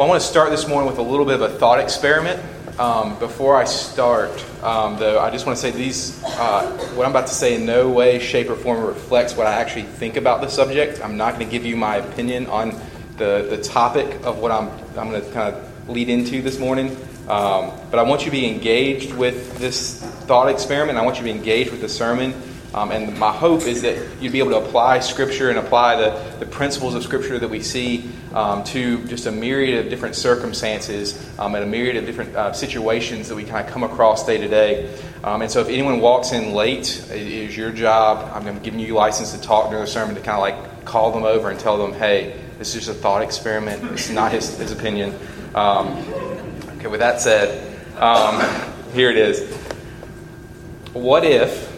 Well, I want to start this morning with a little bit of a thought experiment. Um, before I start, um, though, I just want to say these, uh, what I'm about to say in no way, shape, or form reflects what I actually think about the subject. I'm not going to give you my opinion on the, the topic of what I'm, I'm going to kind of lead into this morning. Um, but I want you to be engaged with this thought experiment. I want you to be engaged with the sermon. Um, and my hope is that you'd be able to apply Scripture and apply the, the principles of Scripture that we see um, to just a myriad of different circumstances um, and a myriad of different uh, situations that we kind of come across day to day. Um, and so if anyone walks in late, it is your job. I'm giving you license to talk during the sermon to kind of like call them over and tell them, hey, this is just a thought experiment. It's not his, his opinion. Um, okay, with that said, um, here it is. What if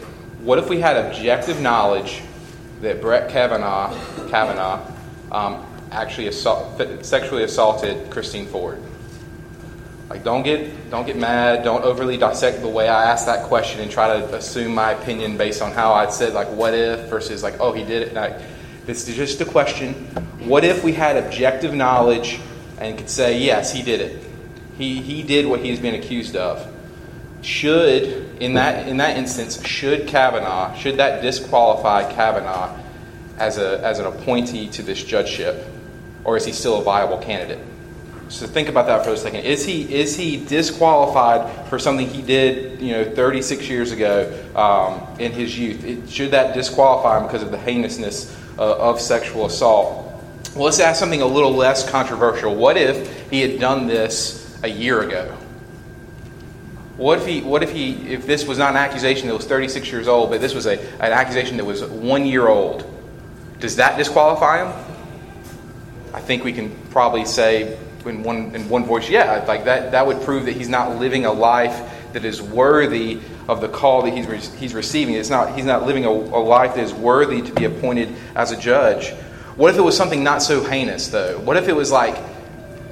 what if we had objective knowledge that Brett Kavanaugh, Kavanaugh um, actually assault, sexually assaulted Christine Ford? Like, don't get don't get mad. Don't overly dissect the way I asked that question and try to assume my opinion based on how I said like what if versus like oh he did it. Like, this is just a question. What if we had objective knowledge and could say yes he did it? He he did what he's been accused of. Should in that in that instance, should Kavanaugh, should that disqualify Kavanaugh as a as an appointee to this judgeship, or is he still a viable candidate? So think about that for a second. Is he is he disqualified for something he did, you know, 36 years ago um, in his youth? It, should that disqualify him because of the heinousness uh, of sexual assault? Well, let's ask something a little less controversial. What if he had done this a year ago? What if he? What if he? If this was not an accusation that was 36 years old, but this was a, an accusation that was one year old, does that disqualify him? I think we can probably say in one in one voice, yeah, like that. That would prove that he's not living a life that is worthy of the call that he's re- he's receiving. It's not he's not living a, a life that is worthy to be appointed as a judge. What if it was something not so heinous though? What if it was like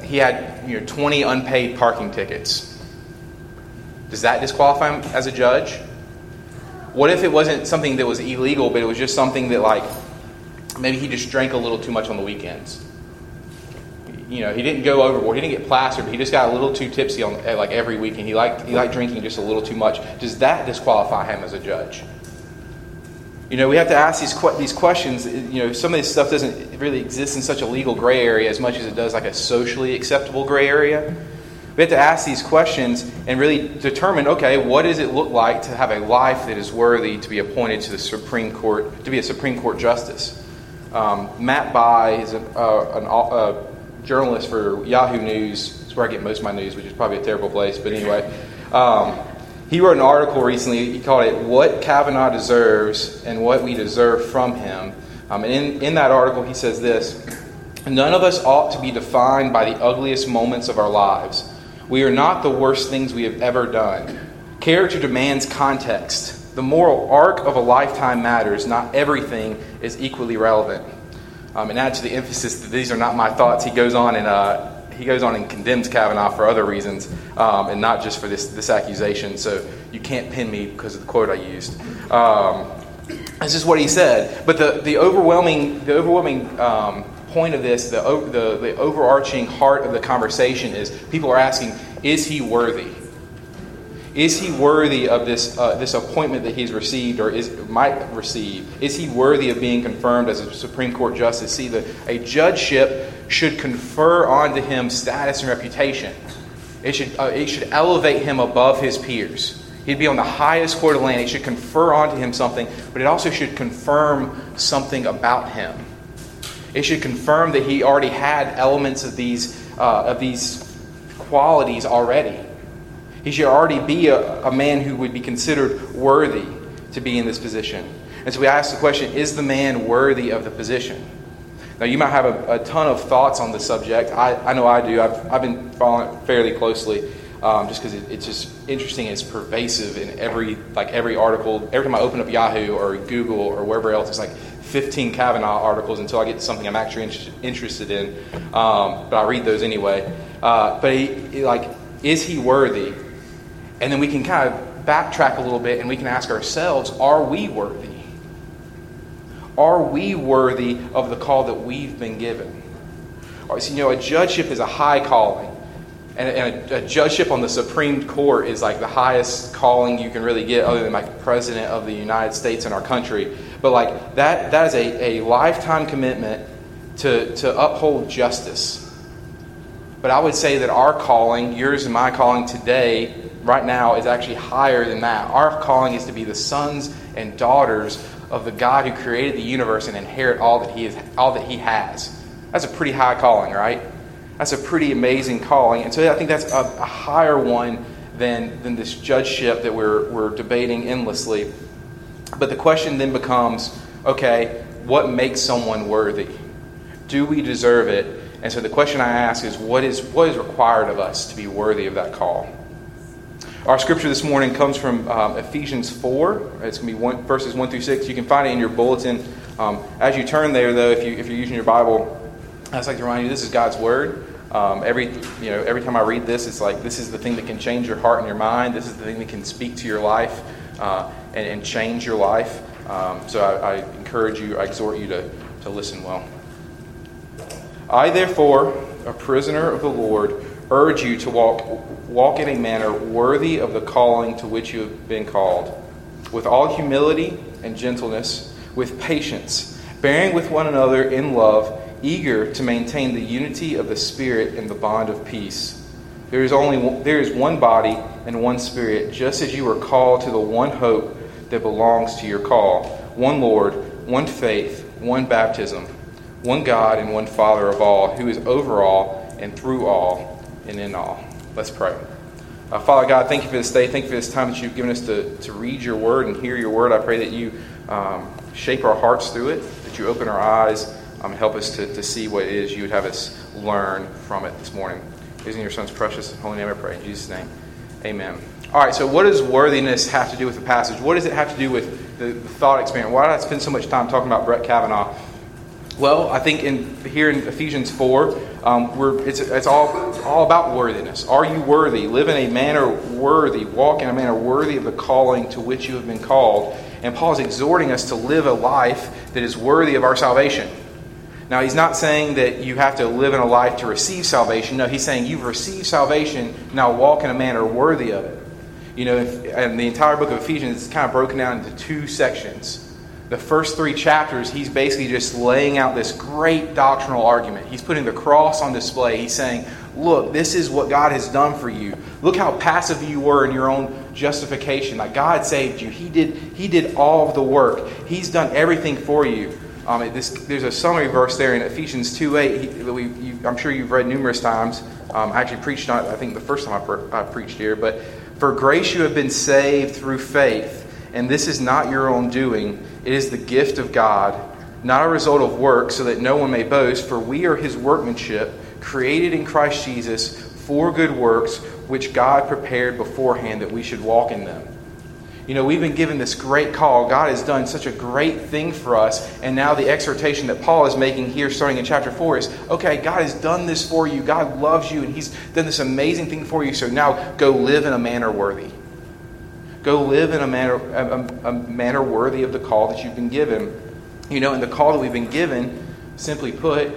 he had you know 20 unpaid parking tickets? Does that disqualify him as a judge? What if it wasn't something that was illegal, but it was just something that, like, maybe he just drank a little too much on the weekends? You know, he didn't go overboard. He didn't get plastered, but he just got a little too tipsy on like every weekend. He liked he liked drinking just a little too much. Does that disqualify him as a judge? You know, we have to ask these these questions. You know, some of this stuff doesn't really exist in such a legal gray area as much as it does like a socially acceptable gray area. We have to ask these questions and really determine okay, what does it look like to have a life that is worthy to be appointed to the Supreme Court, to be a Supreme Court justice? Um, Matt Bai is a, uh, an, a journalist for Yahoo News. It's where I get most of my news, which is probably a terrible place, but anyway. Um, he wrote an article recently. He called it "What Kavanaugh Deserves and What We Deserve from Him." Um, and in, in that article, he says this: None of us ought to be defined by the ugliest moments of our lives. We are not the worst things we have ever done. Character demands context. The moral arc of a lifetime matters. Not everything is equally relevant. Um, and add to the emphasis that these are not my thoughts. He goes on and uh, he goes on and condemns Kavanaugh for other reasons, um, and not just for this this accusation. So you can't pin me because of the quote I used. Um, this is what he said. But the, the overwhelming the overwhelming um, point of this, the, the, the overarching heart of the conversation is people are asking, is he worthy? Is he worthy of this, uh, this appointment that he's received or is, might receive? Is he worthy of being confirmed as a Supreme Court justice? See, the, a judgeship should confer onto him status and reputation. It should, uh, it should elevate him above his peers. He'd be on the highest court of land. It should confer onto him something, but it also should confirm something about him. It should confirm that he already had elements of these, uh, of these qualities already. He should already be a, a man who would be considered worthy to be in this position. And so we ask the question is the man worthy of the position? Now, you might have a, a ton of thoughts on the subject. I, I know I do. I've, I've been following it fairly closely. Um, just because it, it's just interesting it's pervasive in every like every article. Every time I open up Yahoo or Google or wherever else, it's like 15 Kavanaugh articles until I get to something I'm actually interested in. Um, but I read those anyway. Uh, but he, he, like, is he worthy? And then we can kind of backtrack a little bit and we can ask ourselves, are we worthy? Are we worthy of the call that we've been given? you know, a judgeship is a high calling. And, and a, a, judgeship on the Supreme Court is like the highest calling you can really get, other than like president of the United States in our country. But like that, that is a, a lifetime commitment to, to uphold justice. But I would say that our calling, yours and my calling today, right now, is actually higher than that. Our calling is to be the sons and daughters of the God who created the universe and inherit all that He is, all that He has. That's a pretty high calling, right? That's a pretty amazing calling. And so I think that's a, a higher one than, than this judgeship that we're, we're debating endlessly. But the question then becomes okay, what makes someone worthy? Do we deserve it? And so the question I ask is what is, what is required of us to be worthy of that call? Our scripture this morning comes from um, Ephesians 4. It's going to be one, verses 1 through 6. You can find it in your bulletin. Um, as you turn there, though, if, you, if you're using your Bible, I'd like to remind you this is God's Word. Um, every, you know, every time I read this, it's like this is the thing that can change your heart and your mind. This is the thing that can speak to your life uh, and, and, change your life. Um, so I, I encourage you, I exhort you to, to listen well. I, therefore, a prisoner of the Lord, urge you to walk, walk in a manner worthy of the calling to which you have been called, with all humility and gentleness, with patience, bearing with one another in love, eager to maintain the unity of the Spirit in the bond of peace. There is only there is one body and one Spirit, just as you were called to the one hope that belongs to your call, one Lord, one faith, one baptism, one God and one Father of all, who is over all and through all and in all. Let's pray. Uh, Father God, thank you for this day. Thank you for this time that you've given us to, to read your word and hear your word. I pray that you um, shape our hearts through it, that you open our eyes um, help us to, to see what it is you would have us learn from it this morning. Using your son's precious holy name, I pray. In Jesus' name, amen. All right, so what does worthiness have to do with the passage? What does it have to do with the, the thought experiment? Why did I spend so much time talking about Brett Kavanaugh? Well, I think in here in Ephesians 4, um, we're, it's, it's all, all about worthiness. Are you worthy? Live in a manner worthy. Walk in a manner worthy of the calling to which you have been called. And Paul is exhorting us to live a life that is worthy of our salvation. Now, he's not saying that you have to live in a life to receive salvation. No, he's saying you've received salvation, now walk in a manner worthy of it. You know, and the entire book of Ephesians is kind of broken down into two sections the first three chapters, he's basically just laying out this great doctrinal argument. He's putting the cross on display. He's saying, Look, this is what God has done for you. Look how passive you were in your own justification. Like God saved you. He did, he did all of the work, He's done everything for you. Um, this, there's a summary verse there in Ephesians 2.8 that we, you, I'm sure you've read numerous times. Um, I actually preached on I think, the first time I, I preached here. But for grace you have been saved through faith, and this is not your own doing. It is the gift of God, not a result of work, so that no one may boast, for we are his workmanship, created in Christ Jesus for good works, which God prepared beforehand that we should walk in them. You know, we've been given this great call. God has done such a great thing for us. And now the exhortation that Paul is making here, starting in chapter 4, is okay, God has done this for you. God loves you, and He's done this amazing thing for you. So now go live in a manner worthy. Go live in a manner, a, a manner worthy of the call that you've been given. You know, and the call that we've been given, simply put,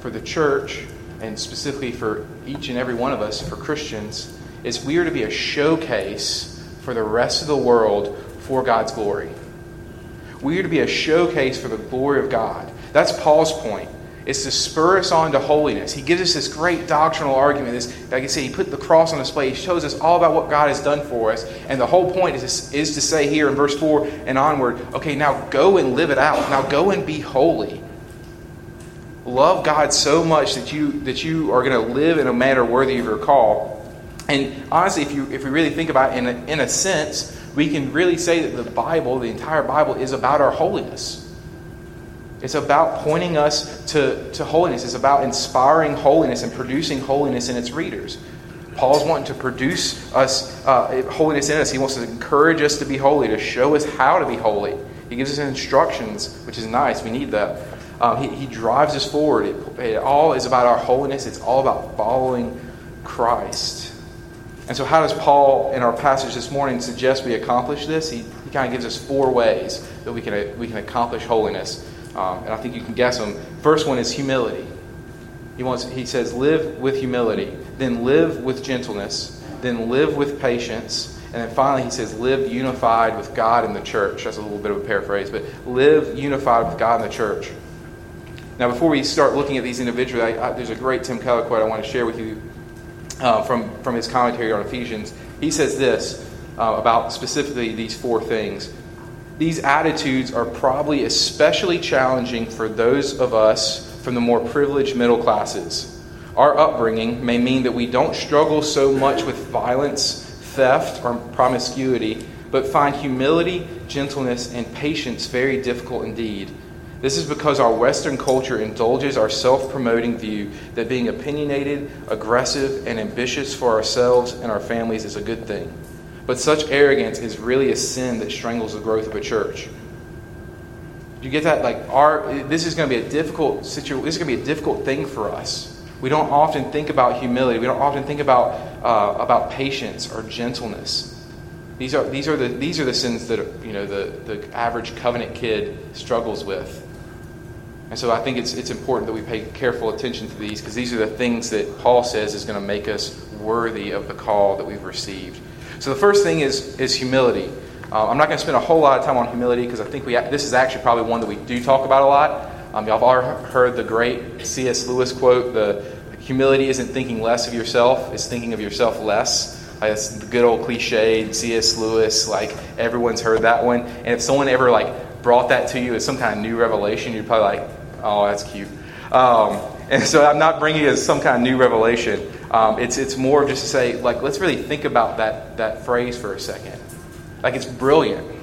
for the church, and specifically for each and every one of us, for Christians, is we are to be a showcase for the rest of the world for God's glory. We are to be a showcase for the glory of God. That's Paul's point. It's to spur us on to holiness. He gives us this great doctrinal argument. This, like I said, he put the cross on display. He shows us all about what God has done for us. And the whole point is, is to say here in verse 4 and onward, okay, now go and live it out. Now go and be holy. Love God so much that you that you are going to live in a manner worthy of your call. And honestly, if you if we really think about it in a, in a sense, we can really say that the Bible, the entire Bible, is about our holiness. It's about pointing us to, to holiness. It's about inspiring holiness and producing holiness in its readers. Paul's wanting to produce us uh, holiness in us. He wants to encourage us to be holy, to show us how to be holy. He gives us instructions, which is nice. We need that. Um, he, he drives us forward. It, it all is about our holiness. It's all about following Christ. And so, how does Paul, in our passage this morning, suggest we accomplish this? He, he kind of gives us four ways that we can, we can accomplish holiness. Um, and I think you can guess them. First one is humility. He wants he says live with humility, then live with gentleness, then live with patience, and then finally he says live unified with God and the church. That's a little bit of a paraphrase, but live unified with God and the church. Now, before we start looking at these individually, I, I, there's a great Tim Keller quote I want to share with you uh, from, from his commentary on Ephesians. He says this uh, about specifically these four things. These attitudes are probably especially challenging for those of us from the more privileged middle classes. Our upbringing may mean that we don't struggle so much with violence, theft, or promiscuity, but find humility, gentleness, and patience very difficult indeed. This is because our Western culture indulges our self promoting view that being opinionated, aggressive, and ambitious for ourselves and our families is a good thing. But such arrogance is really a sin that strangles the growth of a church. You get that? Like our this is going to be a difficult situation. This is going to be a difficult thing for us. We don't often think about humility. We don't often think about uh, about patience or gentleness. These are these are the these are the sins that you know the the average covenant kid struggles with. And so I think it's it's important that we pay careful attention to these because these are the things that Paul says is going to make us worthy of the call that we've received. So the first thing is, is humility. Uh, I'm not going to spend a whole lot of time on humility because I think we this is actually probably one that we do talk about a lot. Um, y'all have all heard the great C.S. Lewis quote: "The humility isn't thinking less of yourself; it's thinking of yourself less." That's the good old cliche, C.S. Lewis. Like everyone's heard that one. And if someone ever like brought that to you as some kind of new revelation, you'd probably like, "Oh, that's cute." Um, and so I'm not bringing it as some kind of new revelation. Um, it's, it's more just to say, like, let's really think about that, that phrase for a second. Like, it's brilliant.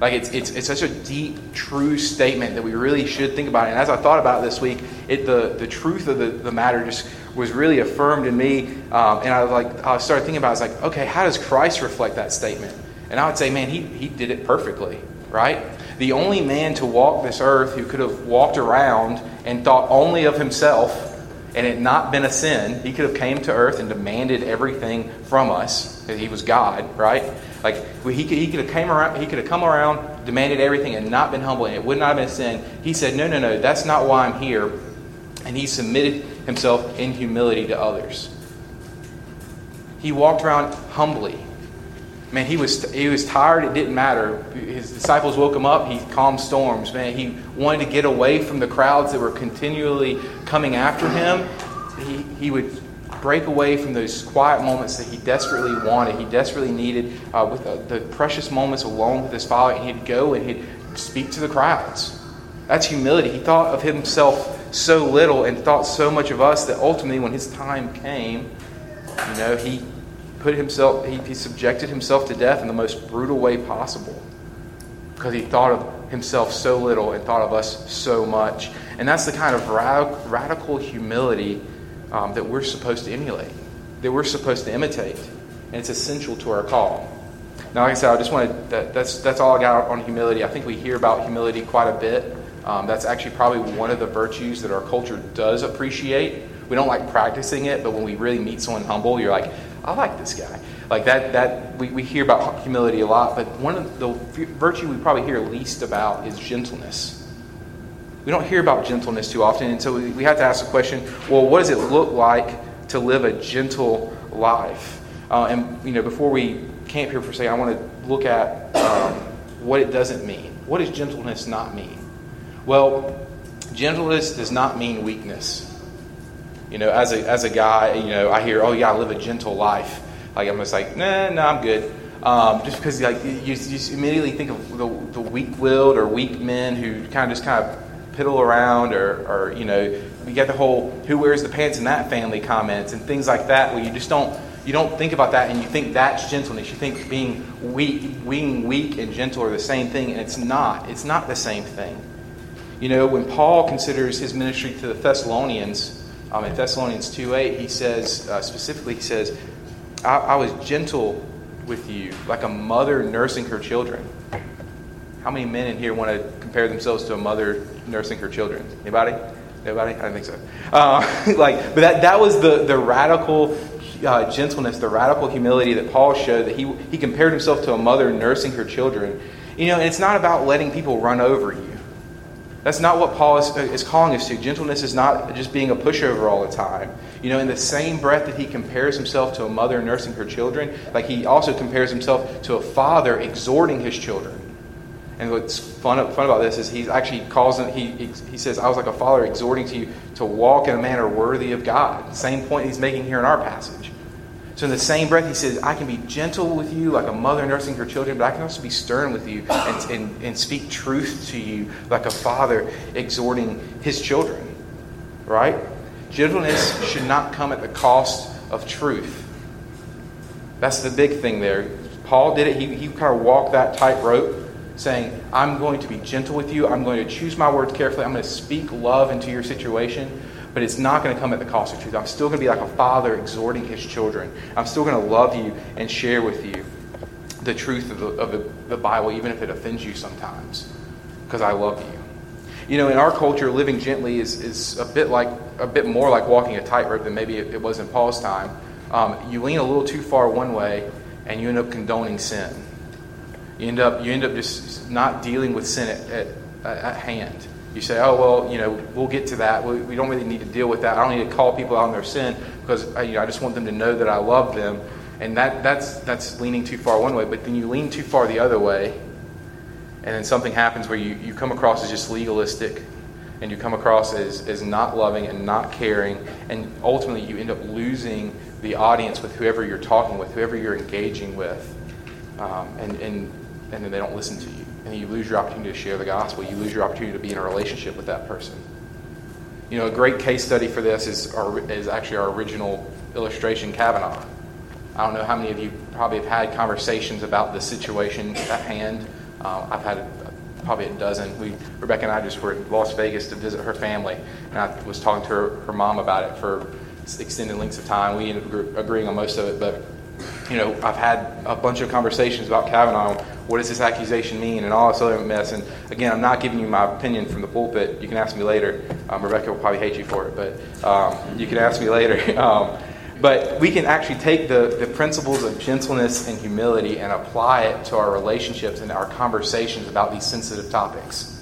Like, it's, it's, it's such a deep, true statement that we really should think about it. And as I thought about it this week, it, the, the truth of the, the matter just was really affirmed in me. Um, and I, like, I started thinking about it. I was like, okay, how does Christ reflect that statement? And I would say, man, he, he did it perfectly, right? The only man to walk this earth who could have walked around and thought only of himself and it not been a sin, he could have came to earth and demanded everything from us he was God, right? Like he could, he could have came around, he could have come around, demanded everything, and not been humble, and it would not have been a sin. He said, "No, no, no, that's not why I'm here," and he submitted himself in humility to others. He walked around humbly. Man, he was he was tired. It didn't matter. His disciples woke him up. He calmed storms. Man, he wanted to get away from the crowds that were continually coming after him. He he would break away from those quiet moments that he desperately wanted. He desperately needed uh, with the, the precious moments alone with his father. And he'd go and he'd speak to the crowds. That's humility. He thought of himself so little and thought so much of us that ultimately, when his time came, you know, he put himself, he, he subjected himself to death in the most brutal way possible because he thought of himself so little and thought of us so much. And that's the kind of radical humility um, that we're supposed to emulate, that we're supposed to imitate. And it's essential to our call. Now, like I said, I just wanted that, that's that's all I got on humility. I think we hear about humility quite a bit. Um, that's actually probably one of the virtues that our culture does appreciate. We don't like practicing it, but when we really meet someone humble, you're like, I like this guy. Like that, that we, we hear about humility a lot, but one of the virtue we probably hear least about is gentleness. We don't hear about gentleness too often, and so we, we have to ask the question well, what does it look like to live a gentle life? Uh, and, you know, before we camp here for a second, I want to look at um, what it doesn't mean. What does gentleness not mean? Well, gentleness does not mean weakness. You know, as a, as a guy, you know, I hear, oh, yeah, I live a gentle life. Like, I'm just like, nah, no, nah, I'm good. Um, just because like you, you immediately think of the, the weak-willed or weak men who kind of just kind of piddle around or, or you know you get the whole who wears the pants in that family comments and things like that where you just don't you don't think about that and you think that's gentleness you think being weak being weak and gentle are the same thing and it's not it's not the same thing you know when paul considers his ministry to the thessalonians um, in Thessalonians 2.8, he says, uh, specifically, he says, I, I was gentle with you, like a mother nursing her children. How many men in here want to compare themselves to a mother nursing her children? Anybody? Nobody? I don't think so. Uh, like, but that, that was the, the radical uh, gentleness, the radical humility that Paul showed, that he, he compared himself to a mother nursing her children. You know, and it's not about letting people run over you. That's not what Paul is, uh, is calling us to. Gentleness is not just being a pushover all the time. You know, in the same breath that he compares himself to a mother nursing her children, like he also compares himself to a father exhorting his children. And what's fun, fun about this is he actually calls them, he, he says, I was like a father exhorting to you to walk in a manner worthy of God. Same point he's making here in our passage. So, in the same breath, he says, I can be gentle with you like a mother nursing her children, but I can also be stern with you and, and, and speak truth to you like a father exhorting his children. Right? Gentleness should not come at the cost of truth. That's the big thing there. Paul did it, he, he kind of walked that tightrope saying, I'm going to be gentle with you. I'm going to choose my words carefully. I'm going to speak love into your situation but it's not going to come at the cost of truth. I'm still going to be like a father exhorting his children. I'm still going to love you and share with you the truth of the, of the, the Bible, even if it offends you sometimes, because I love you. You know, in our culture, living gently is, is a bit like a bit more like walking a tightrope than maybe it, it was in Paul's time. Um, you lean a little too far one way, and you end up condoning sin. You end up you end up just not dealing with sin at, at, at hand you say, oh, well, you know, we'll get to that. We, we, don't really need to deal with that. I don't need to call people out on their sin because uh, you know, I just want them to know that I love them. And that, that's, that's leaning too far one way. But then you lean too far the other way, and then something happens where you, you come across as just legalistic and you come across as, as not loving and not caring. And ultimately, you end up losing the audience with whoever you're talking with, whoever you're engaging with. Um, and, and, and then they don't listen to you and you lose your opportunity to share the gospel. You lose your opportunity to be in a relationship with that person. You know, a great case study for this is, our, is actually our original illustration, Kavanaugh. I don't know how many of you probably have had conversations about the situation at hand. Uh, I've had probably a dozen. We, Rebecca and I just were in Las Vegas to visit her family, and I was talking to her, her mom about it for extended lengths of time. We ended up agreeing on most of it, but you know, I've had a bunch of conversations about Kavanaugh. What does this accusation mean, and all this other mess. And again, I'm not giving you my opinion from the pulpit. You can ask me later. Um, Rebecca will probably hate you for it, but um, you can ask me later. um, but we can actually take the, the principles of gentleness and humility and apply it to our relationships and our conversations about these sensitive topics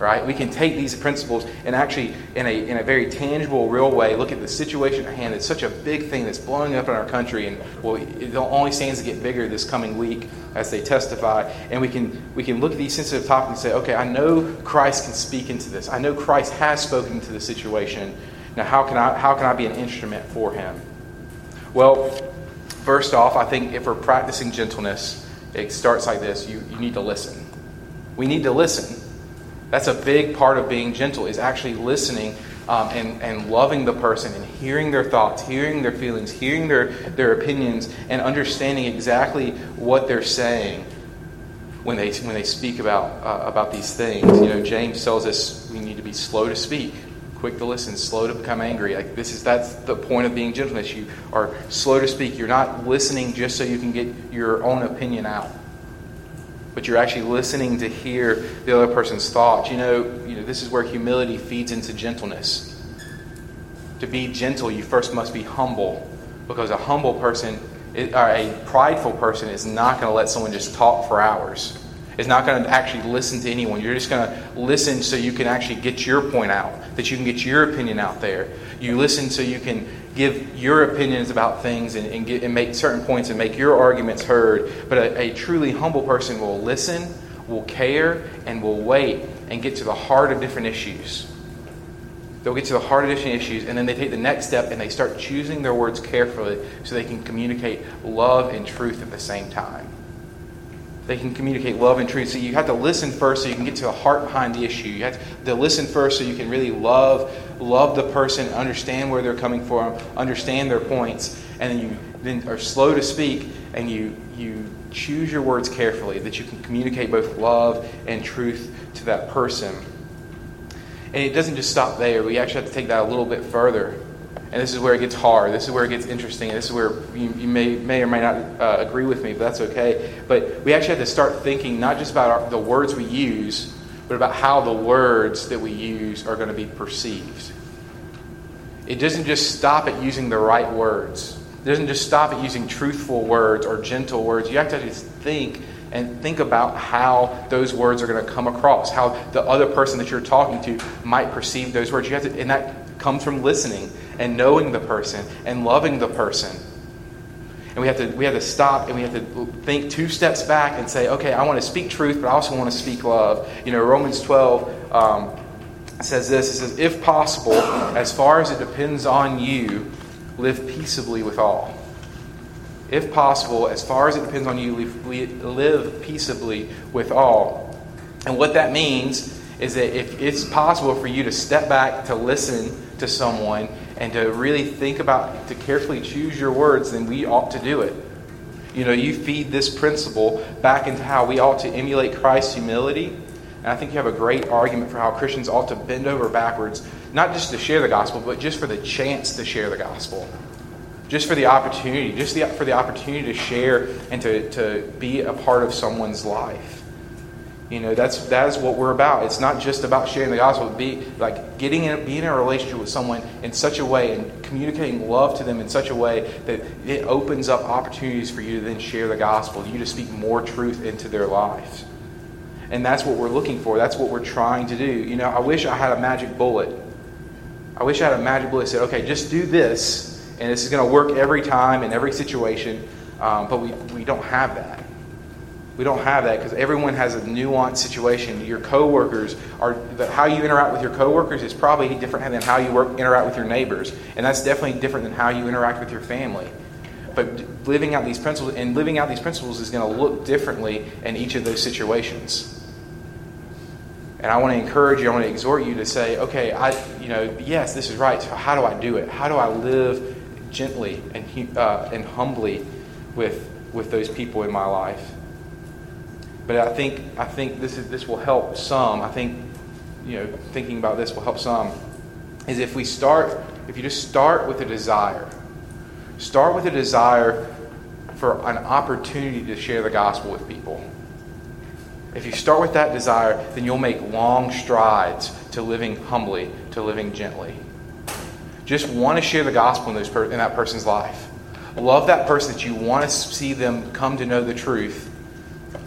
right? We can take these principles and actually, in a, in a very tangible, real way, look at the situation at hand. It's such a big thing that's blowing up in our country, and well, it only stands to get bigger this coming week as they testify. And we can, we can look at these sensitive topics and say, okay, I know Christ can speak into this. I know Christ has spoken to the situation. Now, how can I, how can I be an instrument for him? Well, first off, I think if we're practicing gentleness, it starts like this you, you need to listen. We need to listen that's a big part of being gentle, is actually listening um, and, and loving the person and hearing their thoughts, hearing their feelings, hearing their, their opinions, and understanding exactly what they're saying when they, when they speak about, uh, about these things. You know, James tells us we need to be slow to speak, quick to listen, slow to become angry. Like this is that's the point of being gentleness. You are slow to speak. You're not listening just so you can get your own opinion out but you're actually listening to hear the other person's thoughts. You know, you know, this is where humility feeds into gentleness. To be gentle, you first must be humble, because a humble person, or a prideful person, is not going to let someone just talk for hours. Is not going to actually listen to anyone. You're just going to listen so you can actually get your point out, that you can get your opinion out there. You listen so you can give your opinions about things and, and, get, and make certain points and make your arguments heard. But a, a truly humble person will listen, will care, and will wait and get to the heart of different issues. They'll get to the heart of different issues, and then they take the next step and they start choosing their words carefully so they can communicate love and truth at the same time they can communicate love and truth. So you have to listen first so you can get to the heart behind the issue. You have to listen first so you can really love love the person, understand where they're coming from, understand their points, and then you then are slow to speak and you you choose your words carefully that you can communicate both love and truth to that person. And it doesn't just stop there. We actually have to take that a little bit further and this is where it gets hard. This is where it gets interesting. And this is where you, you may, may or may not uh, agree with me, but that's okay. But we actually have to start thinking not just about our, the words we use, but about how the words that we use are going to be perceived. It doesn't just stop at using the right words. It doesn't just stop at using truthful words or gentle words. You have to think and think about how those words are going to come across, how the other person that you're talking to might perceive those words. You have to, and that comes from listening and knowing the person and loving the person. And we have to we have to stop and we have to think two steps back and say, okay, I want to speak truth, but I also want to speak love. You know, Romans 12 um, says this. It says, if possible, as far as it depends on you, live peaceably with all. If possible, as far as it depends on you, live, live peaceably with all. And what that means is that if it's possible for you to step back to listen to someone and to really think about, to carefully choose your words, then we ought to do it. You know, you feed this principle back into how we ought to emulate Christ's humility. And I think you have a great argument for how Christians ought to bend over backwards, not just to share the gospel, but just for the chance to share the gospel. Just for the opportunity, just the, for the opportunity to share and to, to be a part of someone's life. You know, that's that is what we're about. It's not just about sharing the gospel, be like getting in being in a relationship with someone in such a way and communicating love to them in such a way that it opens up opportunities for you to then share the gospel, you to speak more truth into their lives. And that's what we're looking for. That's what we're trying to do. You know, I wish I had a magic bullet. I wish I had a magic bullet that said, okay, just do this, and this is going to work every time in every situation. Um, but we, we don't have that. We don't have that because everyone has a nuanced situation. Your coworkers are how you interact with your coworkers is probably different than how you work, interact with your neighbors, and that's definitely different than how you interact with your family. But living out these principles and living out these principles is going to look differently in each of those situations. And I want to encourage you, I want to exhort you to say, okay, I, you know, yes, this is right. So how do I do it? How do I live gently and, uh, and humbly with, with those people in my life? But I think I think this is this will help some. I think you know thinking about this will help some. Is if we start if you just start with a desire, start with a desire for an opportunity to share the gospel with people. If you start with that desire, then you'll make long strides to living humbly, to living gently. Just want to share the gospel in, those per- in that person's life. Love that person that you want to see them come to know the truth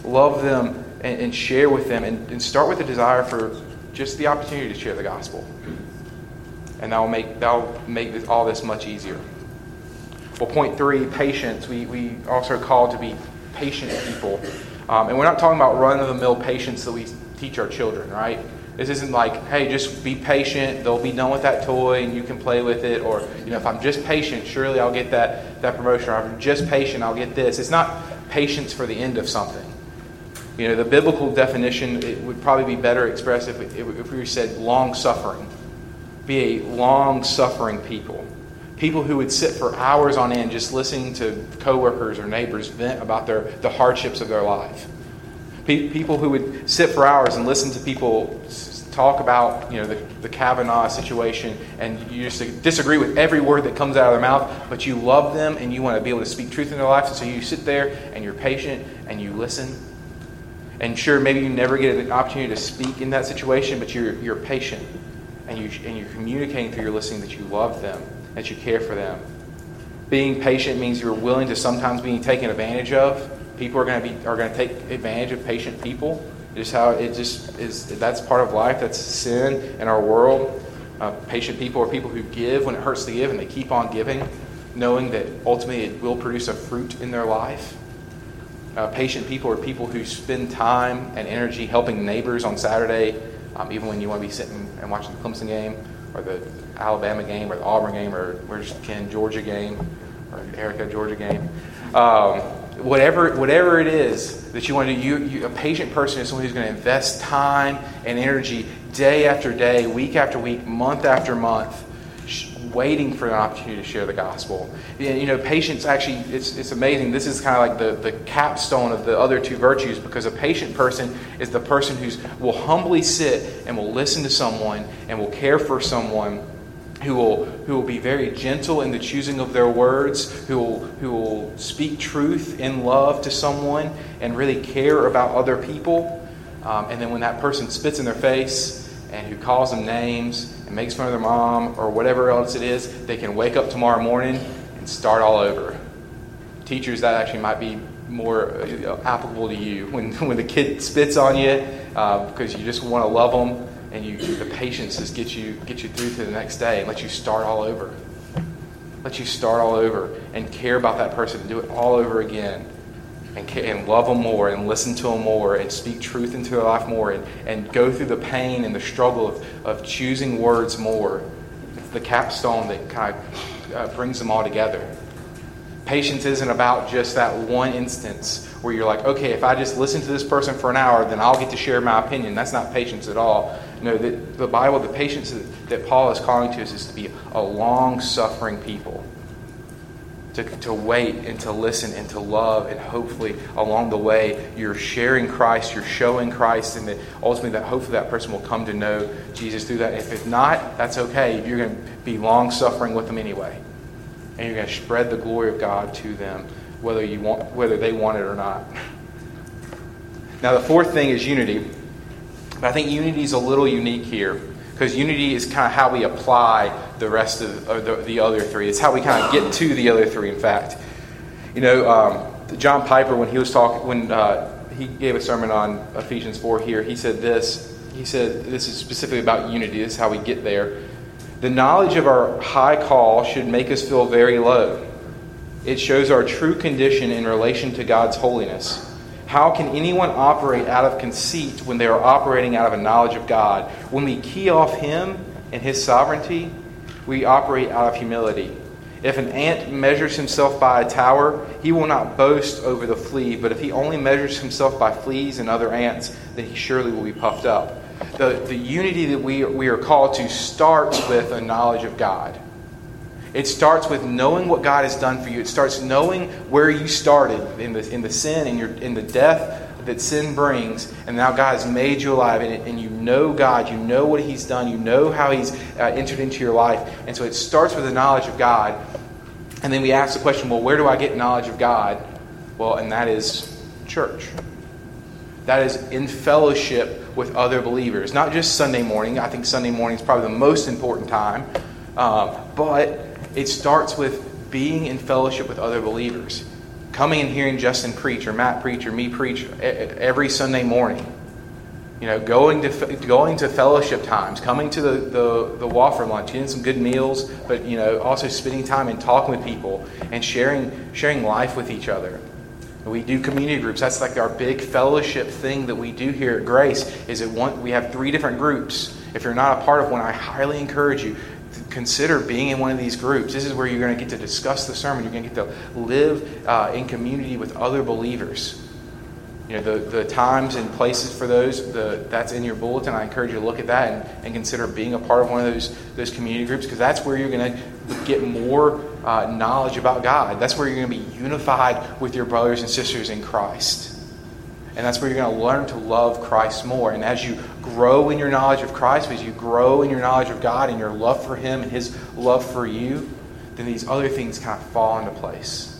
love them and, and share with them and, and, start with a desire for just the opportunity to share the gospel. And that will make, that will make this, all this much easier. Well, point three, patience. We, we also are called to be patient people. Um, and we're not talking about run of the mill patience that we teach our children, right? This isn't like, hey, just be patient. They'll be done with that toy and you can play with it. Or, you know, if I'm just patient, surely I'll get that, that promotion. Or if I'm just patient, I'll get this. It's not patience for the end of something. You know, the biblical definition it would probably be better expressed if, if we said long suffering. Be a long suffering people. People who would sit for hours on end just listening to coworkers or neighbors vent about their, the hardships of their life. People who would sit for hours and listen to people talk about you know the, the Kavanaugh situation and you just disagree with every word that comes out of their mouth, but you love them and you want to be able to speak truth in their life, And so you sit there and you're patient and you listen and sure, maybe you never get an opportunity to speak in that situation, but you're, you're patient and, you, and you're communicating through your listening that you love them, that you care for them. Being patient means you're willing to sometimes being taken advantage of. People are going to be are going to take advantage of patient people. Just how it just is. That's part of life. That's sin in our world. Uh, patient people are people who give when it hurts to give, and they keep on giving, knowing that ultimately it will produce a fruit in their life. Uh, patient people are people who spend time and energy helping neighbors on Saturday, um, even when you want to be sitting and watching the Clemson game or the Alabama game or the Auburn game or where's Ken Georgia game or Erica Georgia game. Um, whatever, whatever it is that you want to do, you, you, a patient person is someone who's going to invest time and energy day after day, week after week, month after month waiting for an opportunity to share the gospel. You know, patience actually, it's, it's amazing. This is kind of like the, the capstone of the other two virtues because a patient person is the person who will humbly sit and will listen to someone and will care for someone who will, who will be very gentle in the choosing of their words, who will, who will speak truth in love to someone and really care about other people. Um, and then when that person spits in their face and who calls them names and makes fun of their mom or whatever else it is, they can wake up tomorrow morning and start all over. Teachers, that actually might be more uh, applicable to you. When, when the kid spits on you uh, because you just want to love them, and you, the patience just get you, get you through to the next day and let you start all over. Let you start all over and care about that person and do it all over again. And, and love them more and listen to them more and speak truth into their life more and, and go through the pain and the struggle of, of choosing words more. It's the capstone that kind of uh, brings them all together. Patience isn't about just that one instance where you're like, okay, if I just listen to this person for an hour, then I'll get to share my opinion. That's not patience at all. No, the, the Bible, the patience that, that Paul is calling to us is to be a long suffering people. To, to wait and to listen and to love, and hopefully along the way you're sharing Christ, you're showing Christ, and that ultimately that hopefully that person will come to know Jesus through that. If it's not, that's okay. You're going to be long suffering with them anyway and you're going to spread the glory of God to them, whether you want, whether they want it or not. Now, the fourth thing is unity. But I think unity is a little unique here because unity is kind of how we apply the rest of the, the, other three. It's how we kind of get to the other three. In fact, you know, um, John Piper when he was talking when uh, he gave a sermon on Ephesians four here, he said this. He said this is specifically about unity. This is how we get there. The knowledge of our high call should make us feel very low. It shows our true condition in relation to God's holiness. How can anyone operate out of conceit when they are operating out of a knowledge of God? When we key off Him and His sovereignty, we operate out of humility. If an ant measures himself by a tower, he will not boast over the flea, but if he only measures himself by fleas and other ants, then he surely will be puffed up the, the unity that we, we are called to starts with a knowledge of God. It starts with knowing what God has done for you. It starts knowing where you started in the, in the sin and your, in the death that sin brings, and now God has made you alive, and, it, and you know God, you know what He's done, you know how He's uh, entered into your life. And so it starts with the knowledge of God. And then we ask the question well, where do I get knowledge of God? Well, and that is church. That is in fellowship with other believers. Not just Sunday morning. I think Sunday morning is probably the most important time. Um, but it starts with being in fellowship with other believers. Coming and hearing Justin preach, or Matt preach, or me preach every Sunday morning. You know, going to going to fellowship times, coming to the, the, the Wofford lunch, getting some good meals, but you know, also spending time and talking with people and sharing sharing life with each other. We do community groups. That's like our big fellowship thing that we do here at Grace. Is it one? We have three different groups. If you're not a part of one, I highly encourage you consider being in one of these groups. This is where you're going to get to discuss the sermon. You're going to get to live uh, in community with other believers. You know the, the times and places for those. The, that's in your bulletin. I encourage you to look at that and, and consider being a part of one of those those community groups because that's where you're going to get more uh, knowledge about God. That's where you're going to be unified with your brothers and sisters in Christ. And that's where you're going to learn to love Christ more. And as you grow in your knowledge of Christ, as you grow in your knowledge of God and your love for Him and His love for you, then these other things kind of fall into place.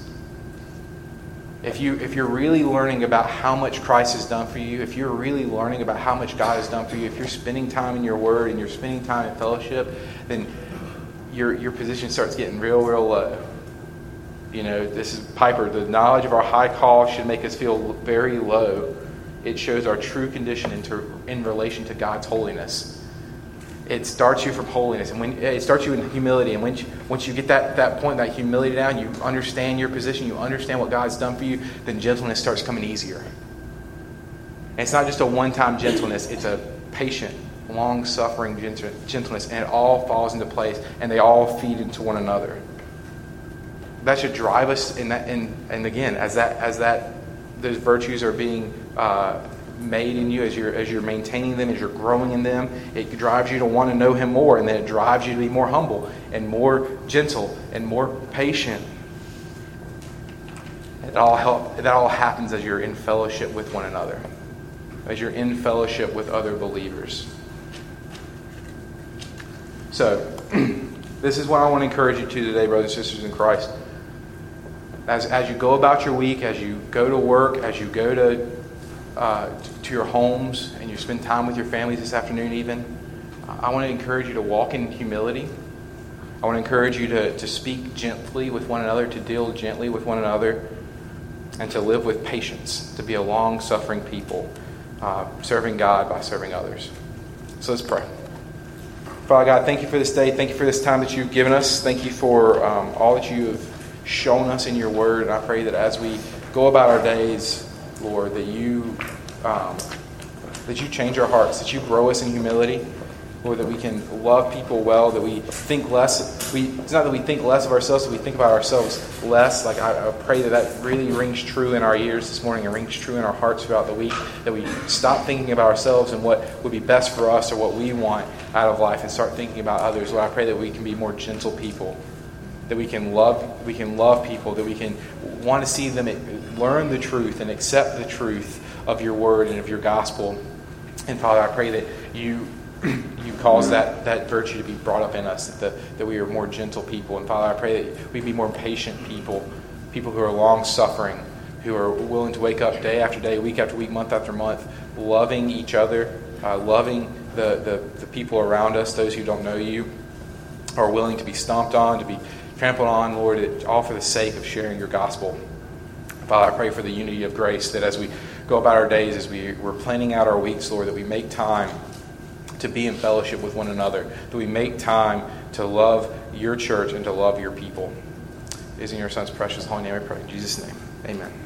If, you, if you're really learning about how much Christ has done for you, if you're really learning about how much God has done for you, if you're spending time in your Word and you're spending time in fellowship, then your, your position starts getting real, real low. You know, this is Piper. The knowledge of our high call should make us feel very low. It shows our true condition into, in relation to God's holiness. It starts you from holiness, and when it starts you in humility. And once you, once you get that, that point, that humility down, you understand your position, you understand what God's done for you, then gentleness starts coming easier. And it's not just a one time gentleness, it's a patient, long suffering gentleness, and it all falls into place, and they all feed into one another. That should drive us in that, and and again, as that as that those virtues are being uh, made in you, as you're as you're maintaining them, as you're growing in them, it drives you to want to know Him more, and then it drives you to be more humble and more gentle and more patient. It all help. That all happens as you're in fellowship with one another, as you're in fellowship with other believers. So, this is what I want to encourage you to today, brothers and sisters in Christ. As, as you go about your week, as you go to work, as you go to, uh, to your homes, and you spend time with your families this afternoon, even, I want to encourage you to walk in humility. I want to encourage you to, to speak gently with one another, to deal gently with one another, and to live with patience, to be a long suffering people, uh, serving God by serving others. So let's pray. Father God, thank you for this day. Thank you for this time that you've given us. Thank you for um, all that you have shown us in your word. And I pray that as we go about our days, Lord, that you um, that you change our hearts, that you grow us in humility, Lord, that we can love people well, that we think less. We, it's not that we think less of ourselves, but we think about ourselves less. Like I, I pray that that really rings true in our ears this morning and rings true in our hearts throughout the week. That we stop thinking about ourselves and what would be best for us or what we want out of life and start thinking about others. Lord, I pray that we can be more gentle people. That we can love, we can love people. That we can want to see them learn the truth and accept the truth of your word and of your gospel. And Father, I pray that you you cause that, that virtue to be brought up in us, that, the, that we are more gentle people. And Father, I pray that we be more patient people, people who are long suffering, who are willing to wake up day after day, week after week, month after month, loving each other, uh, loving the, the, the people around us, those who don't know you, are willing to be stomped on, to be trampled on, Lord, all for the sake of sharing your gospel. Father, I pray for the unity of grace that as we go about our days, as we, we're planning out our weeks, Lord, that we make time to be in fellowship with one another, that we make time to love your church and to love your people. It is in your son's precious holy name I pray. In Jesus' name, amen.